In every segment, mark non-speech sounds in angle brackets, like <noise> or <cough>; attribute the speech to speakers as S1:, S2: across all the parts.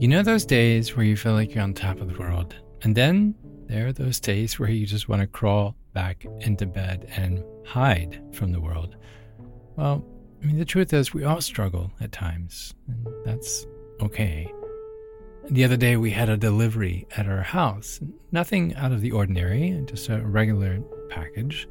S1: You know those days where you feel like you're on top of the world, and then there are those days where you just want to crawl back into bed and hide from the world. Well, I mean, the truth is, we all struggle at times, and that's okay. The other day, we had a delivery at our house. Nothing out of the ordinary, just a regular package.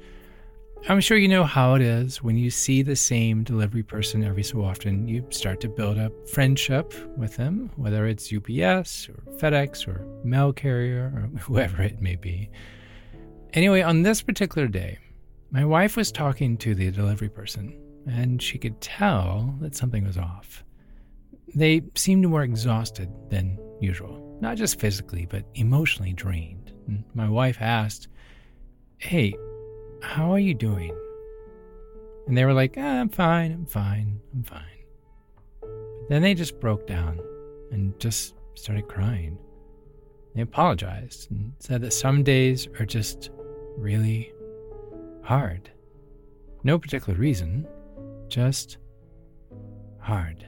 S1: I'm sure you know how it is when you see the same delivery person every so often. You start to build up friendship with them, whether it's UPS or FedEx or mail carrier or <laughs> whoever it may be. Anyway, on this particular day, my wife was talking to the delivery person, and she could tell that something was off. They seemed more exhausted than usual, not just physically, but emotionally drained. And my wife asked, Hey, how are you doing? And they were like, ah, I'm fine, I'm fine, I'm fine. But then they just broke down and just started crying. They apologized and said that some days are just really hard. No particular reason, just hard.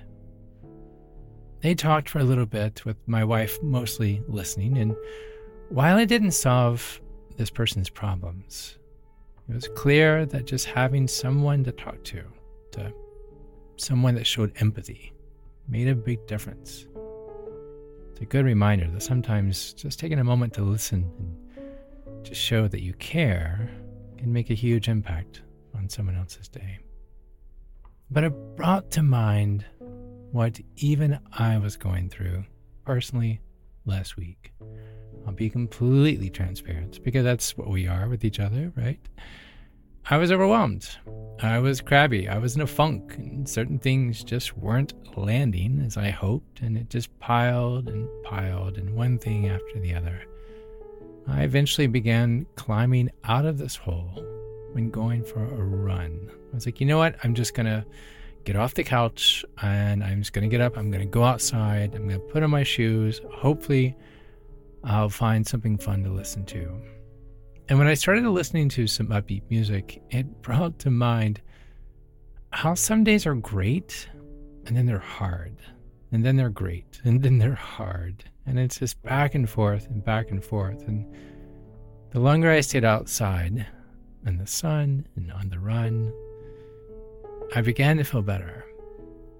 S1: They talked for a little bit with my wife mostly listening, and while it didn't solve this person's problems, it was clear that just having someone to talk to, to someone that showed empathy, made a big difference. It's a good reminder that sometimes just taking a moment to listen and to show that you care can make a huge impact on someone else's day. But it brought to mind what even I was going through personally last week. Be completely transparent because that's what we are with each other, right? I was overwhelmed. I was crabby. I was in a funk, and certain things just weren't landing as I hoped, and it just piled and piled, and one thing after the other. I eventually began climbing out of this hole when going for a run. I was like, you know what? I'm just going to get off the couch and I'm just going to get up. I'm going to go outside. I'm going to put on my shoes. Hopefully, I'll find something fun to listen to. And when I started listening to some upbeat music, it brought to mind how some days are great and then they're hard. And then they're great <laughs> and then they're hard. And it's just back and forth and back and forth. And the longer I stayed outside in the sun and on the run, I began to feel better.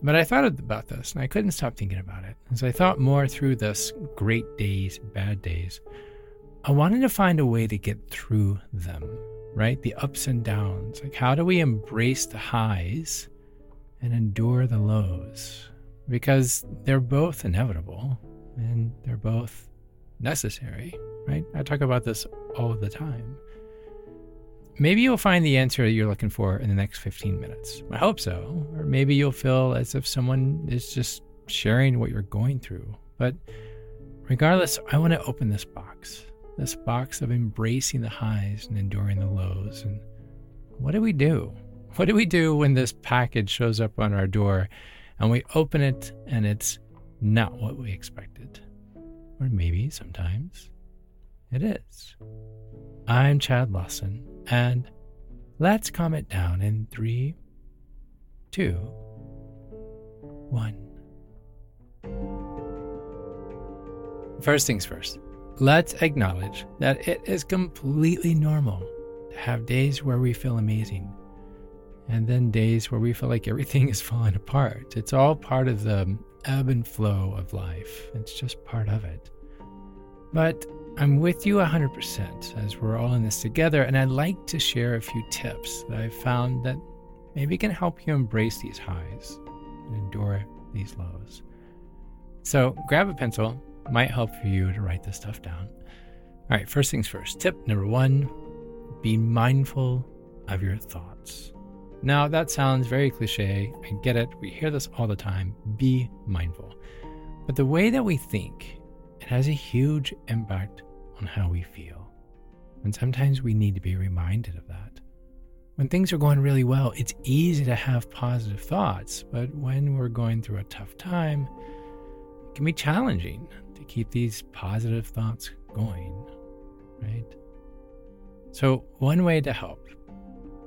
S1: But I thought about this and I couldn't stop thinking about it. As I thought more through this great days, bad days, I wanted to find a way to get through them, right? The ups and downs. Like, how do we embrace the highs and endure the lows? Because they're both inevitable and they're both necessary, right? I talk about this all the time. Maybe you'll find the answer you're looking for in the next 15 minutes. I hope so. Or maybe you'll feel as if someone is just sharing what you're going through. But regardless, I want to open this box this box of embracing the highs and enduring the lows. And what do we do? What do we do when this package shows up on our door and we open it and it's not what we expected? Or maybe sometimes it is. I'm Chad Lawson, and let's calm it down in three, two, one. First things first, let's acknowledge that it is completely normal to have days where we feel amazing and then days where we feel like everything is <laughs> falling apart. It's all part of the ebb and flow of life, it's just part of it. But I'm with you 100% as we're all in this together, and I'd like to share a few tips that I've found that maybe can help you embrace these highs and endure these lows. So grab a pencil, might help for you to write this stuff down. All right, first things first. Tip number one be mindful of your thoughts. Now, that sounds very cliche. I get it. We hear this all the time. Be mindful. But the way that we think, it has a huge impact on how we feel. And sometimes we need to be reminded of that. When things are going really well, it's easy to have positive thoughts. But when we're going through a tough time, it can be challenging to keep these positive thoughts going, right? So, one way to help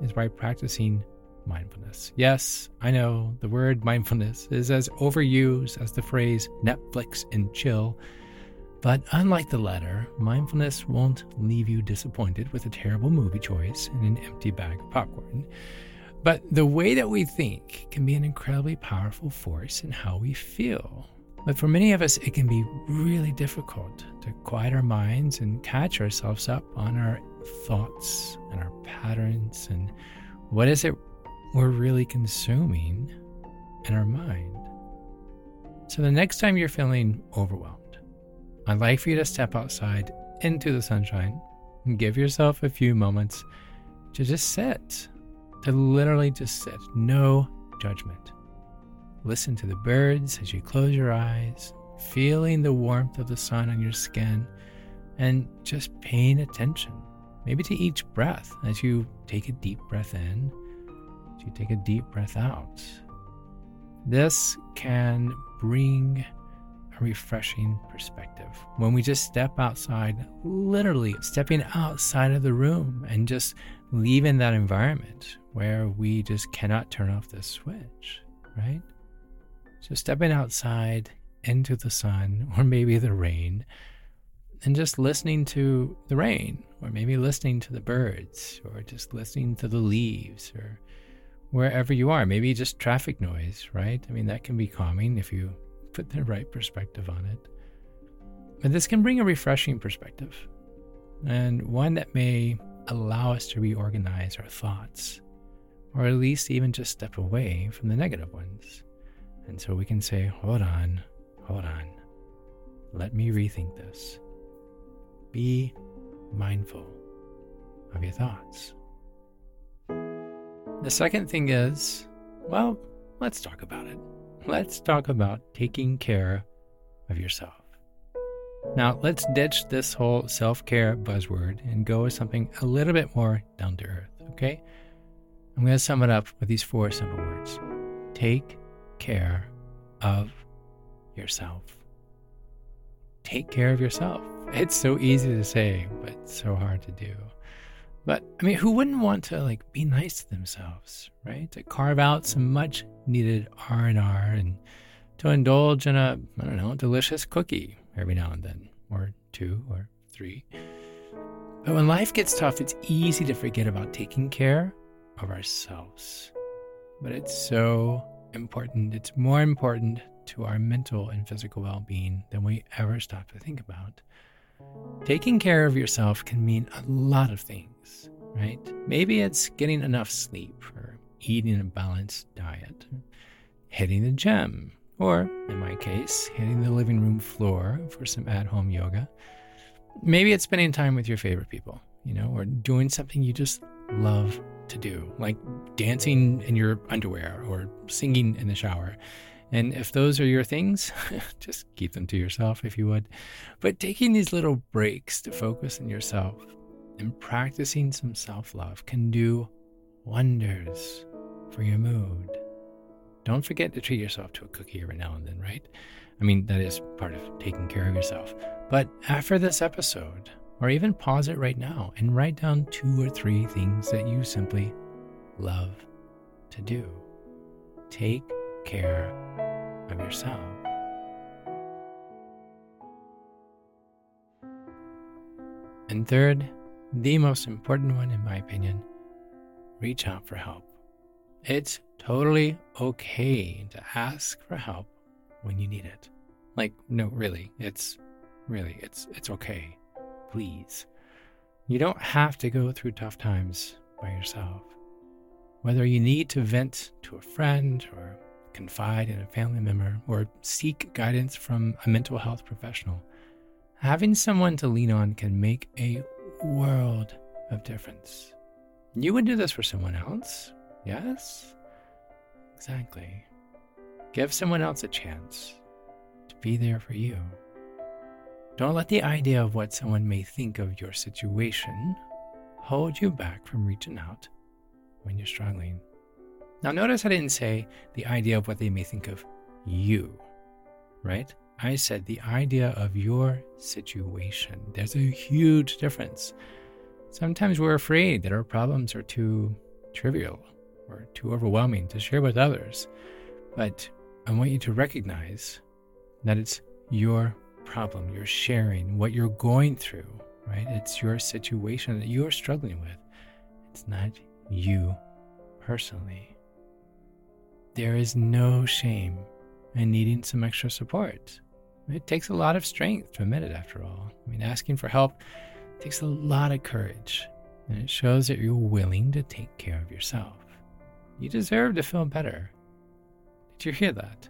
S1: is by practicing mindfulness. Yes, I know the word mindfulness is as overused as the phrase Netflix and chill. But unlike the latter, mindfulness won't leave you disappointed with a terrible movie choice and an empty bag of popcorn. But the way that we think can be an incredibly powerful force in how we feel. But for many of us, it can be really difficult to quiet our minds and catch ourselves up on our thoughts and our patterns and what is it we're really consuming in our mind. So the next time you're feeling overwhelmed, I'd like for you to step outside into the sunshine and give yourself a few moments to just sit, to literally just sit, no judgment. Listen to the birds as you close your eyes, feeling the warmth of the sun on your skin, and just paying attention, maybe to each breath as you take a deep breath in, as you take a deep breath out. This can bring refreshing perspective. When we just step outside, literally stepping outside of the room and just leaving that environment where we just cannot turn off the switch, right? So stepping outside into the sun <laughs> or maybe the rain and just listening to the rain or maybe listening to the birds or just listening to the leaves or wherever you are. Maybe just traffic noise, right? I mean, that can be calming if you put the right perspective on it. But this can bring a refreshing perspective and one that may allow us to reorganize our thoughts or at least even just step away from the negative ones. And so we can say, hold on, hold on. Let me rethink this. Be mindful of your thoughts. The second thing is, well, let's talk about it. Let's talk about taking care of yourself. Now, let's ditch this whole self care buzzword and go with something a little bit more down to earth, okay? I'm going to sum it up with these four simple words Take care of yourself. Take care of yourself. It's so easy to say, but so hard to do. But I mean, who wouldn't want to like be nice to themselves, right? To carve out some much needed R and R and to indulge in a I don't know delicious cookie every now and then, or two or three. But when life gets tough, it's easy to forget about taking care of ourselves. But it's so important. It's more important to our mental and physical well being than we ever stop to think about. Taking care of yourself can mean a lot of things, right? Maybe it's getting enough sleep or eating a balanced diet, hitting the gym, or in my case, hitting the living room floor for some at home yoga. Maybe it's spending time with your favorite people, you know, or doing something you just love to do, like dancing in your underwear or singing in the shower. And if those are your things, <laughs> just keep them to yourself if you would. But taking these little breaks to focus on yourself and practicing some self love can do wonders for your mood. Don't forget to treat yourself to a cookie every now and then, right? I mean, that is part of taking care of yourself. But after this episode, or even pause it right now and write down two or three things that you simply love to do. Take care of yourself. And third, the most important one, in my opinion, reach out for help. It's totally okay to ask for help when you need it. Like, no, really, it's really, it's, it's okay please. You don't have to go through tough times by yourself. Whether you need to vent to a friend or confide in a family member or seek guidance from a mental health professional, having someone to lean on can make a world of difference. You would do this for someone else, yes? Exactly. Give someone else a chance to be there for you. Don't let the idea of what someone may think of your situation hold you back from reaching out when you're struggling. Now, notice I didn't say the idea of what they may think of you, right? I said the idea of your situation. There's a huge difference. Sometimes we're afraid that our problems are too trivial or too overwhelming to share with others. But I want you to recognize that it's your problem. You're sharing what you're going through, right? It's your situation that you're struggling with. It's not you personally. There is no shame in needing some extra support. It takes a lot of strength to admit it, after all. I mean, asking for help takes a lot of courage, and it shows that you're willing to take care of yourself. You deserve to feel better. Did you hear that?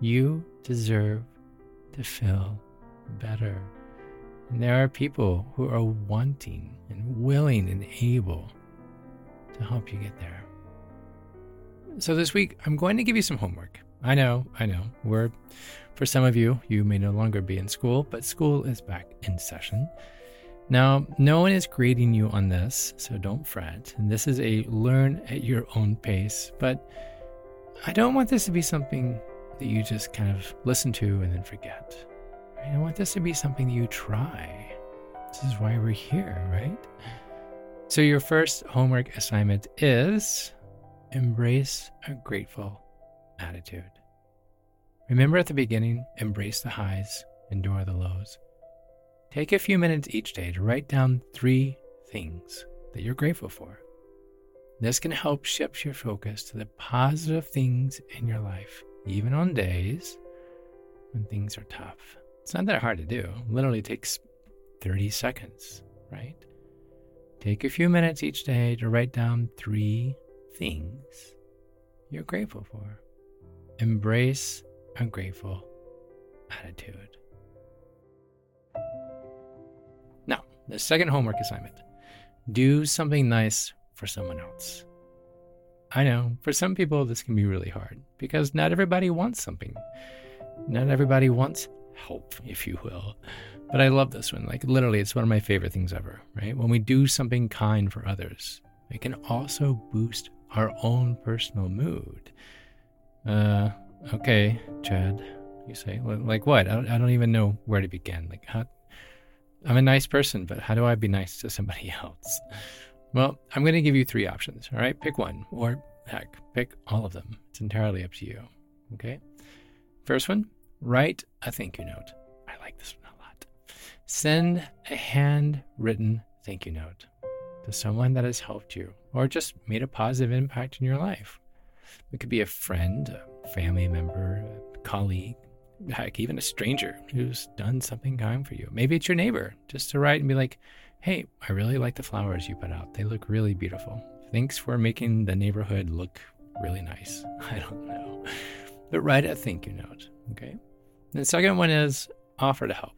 S1: You deserve to feel better. And there are people who are wanting and willing and able to help you get there. So this week, I'm going to give you some homework. I know, I know. We're, for some of you, you may no longer be in school, but school is back in session. Now, no one is grading you on this, so don't fret. And this is a learn at your own pace, but I don't want this to be something that you just kind of listen to and then forget. I want this to be something that you try. This is why we're here, right? So, your first homework assignment is embrace a grateful attitude. Remember at the beginning, embrace the highs, endure the lows. Take a few minutes each day to write down three things that you're grateful for. This can help shift your focus to the positive things in your life, even on days when things are tough. It's not that hard to do. It literally takes 30 seconds, right? Take a few minutes each day to write down three things you're grateful for. Embrace a grateful attitude. Now, the second homework assignment do something nice for someone else. I know, for some people, this can be really hard because not everybody wants something. Not everybody wants help, if you will. But I love this one. Like, literally, it's one of my favorite things ever, right? When we do something kind for others, it can also boost our own personal mood. Uh, okay, Chad, you say, like what? I don't, I don't even know where to begin. Like, how, I'm a nice person, but how do I be nice to somebody <laughs> else? Well, I'm going to give you three options. All right, pick one, or heck, pick all of them. It's entirely up to you. Okay. First one, Write a thank you note. I like this one a lot. Send a handwritten thank you note to someone that has helped you or just made a positive impact in your life. It could be a friend, a family member, a colleague, heck, even a stranger who's done something kind for you. Maybe it's your neighbor, just to write and be like, hey, I really like the flowers you put out. They look really beautiful. Thanks for making the neighborhood look really nice. <laughs> I don't know. But write a thank you note, okay? The second one is offer to help.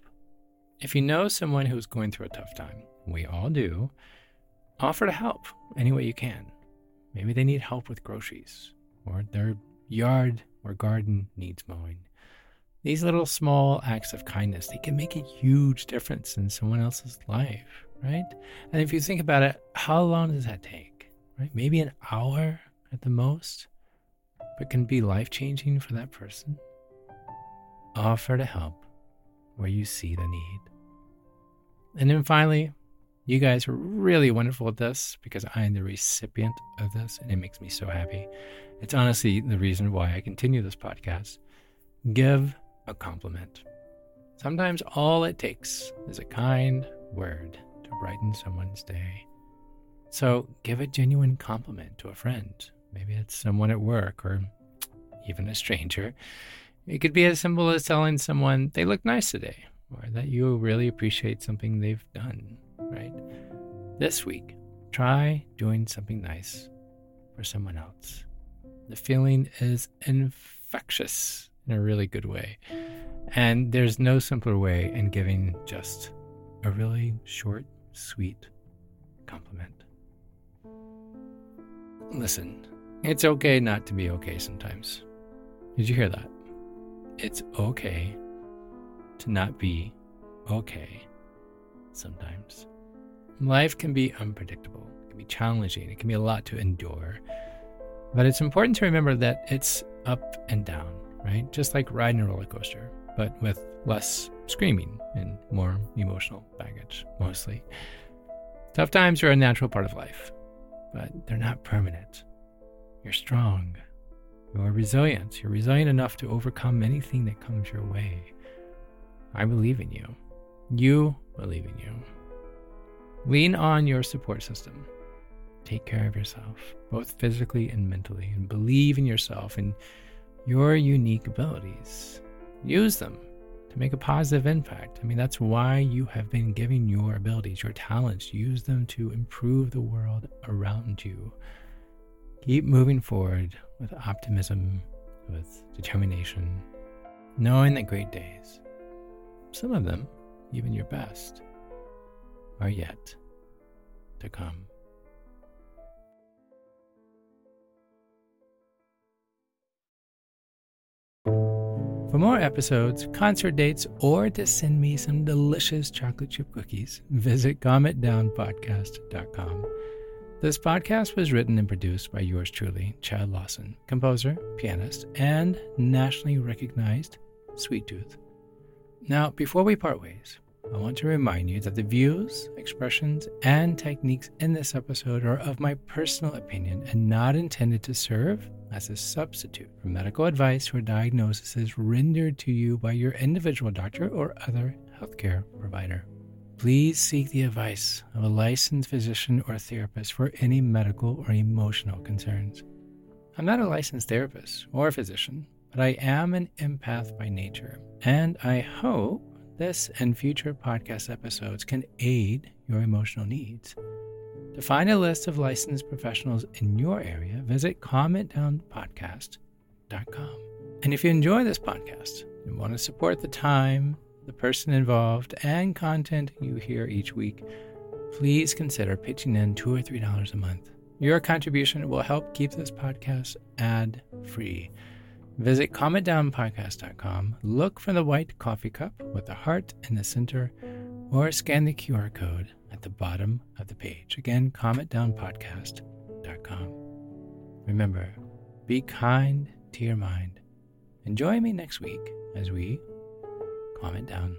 S1: If you know someone who's going through a tough time, we all do, offer to help any way you can. Maybe they need help with groceries, or their yard or garden needs mowing. These little small acts of kindness, they can make a huge difference in someone else's life, right? And if you think about it, how long does that take? Right? Maybe an hour at the most, but can be life changing for that person offer to help where you see the need. And then finally, you guys are really wonderful at this because I am the recipient of this and it makes me so happy. It's honestly the reason why I continue this podcast. Give a compliment. Sometimes all it takes is a kind word to brighten someone's day. So give a genuine compliment to a friend. Maybe it's someone at work or even a stranger. It could be as simple as telling someone they look nice today or that you really appreciate something they've done, right? This week, try doing something nice for someone else. The feeling is infectious in a really good way. And there's no simpler way in giving just a really short, sweet compliment. Listen, it's okay not to be okay sometimes. Did you hear that? it's okay to not be okay sometimes. Life can be unpredictable, it can be challenging, it can be a lot to endure. But it's important to remember that it's up and down, right? Just like riding a roller coaster, but with less screaming and more emotional baggage, mostly. Tough times are a natural part of life, but they're not permanent. You're strong. You're resilient. You're resilient enough to overcome anything that comes your way. I believe in you. You believe in you. Lean on your support system. Take care of yourself, both physically and mentally, and believe in yourself and your unique abilities. Use them to make a positive impact. I mean, that's why you have been given your abilities, your talents. Use them to improve the world around you. Keep moving forward with optimism, with determination, knowing that great days, some of them, even your best, are yet to come. For more episodes, concert dates, or to send me some delicious chocolate chip cookies, visit calmitdownpodcast.com. This podcast was written and produced by yours truly, Chad Lawson, composer, pianist, and nationally recognized sweet tooth. Now, before we part ways, I want to remind you that the views, expressions, and techniques in this episode are of my personal opinion and not intended to serve as a substitute for medical advice or diagnoses rendered to you by your individual doctor or other healthcare provider. Please seek the advice of a licensed physician or therapist for any medical or emotional concerns. I'm not a licensed therapist or physician, but I am an empath by nature, and I hope this and future podcast episodes can aid your emotional needs. To find a list of licensed professionals in your area, visit calmitdownpodcast.com. And if you enjoy this podcast and want to support the time, the person involved, and content you hear each week, please consider pitching in two or three dollars a month. Your contribution will help keep this podcast ad free. Visit calmitdownpodcast.com, look for the white coffee cup with the heart in the center, or scan the QR code at the bottom of the page. Again, calmitdownpodcast.com. Remember, be kind to your mind. And join me next week as we calm it down.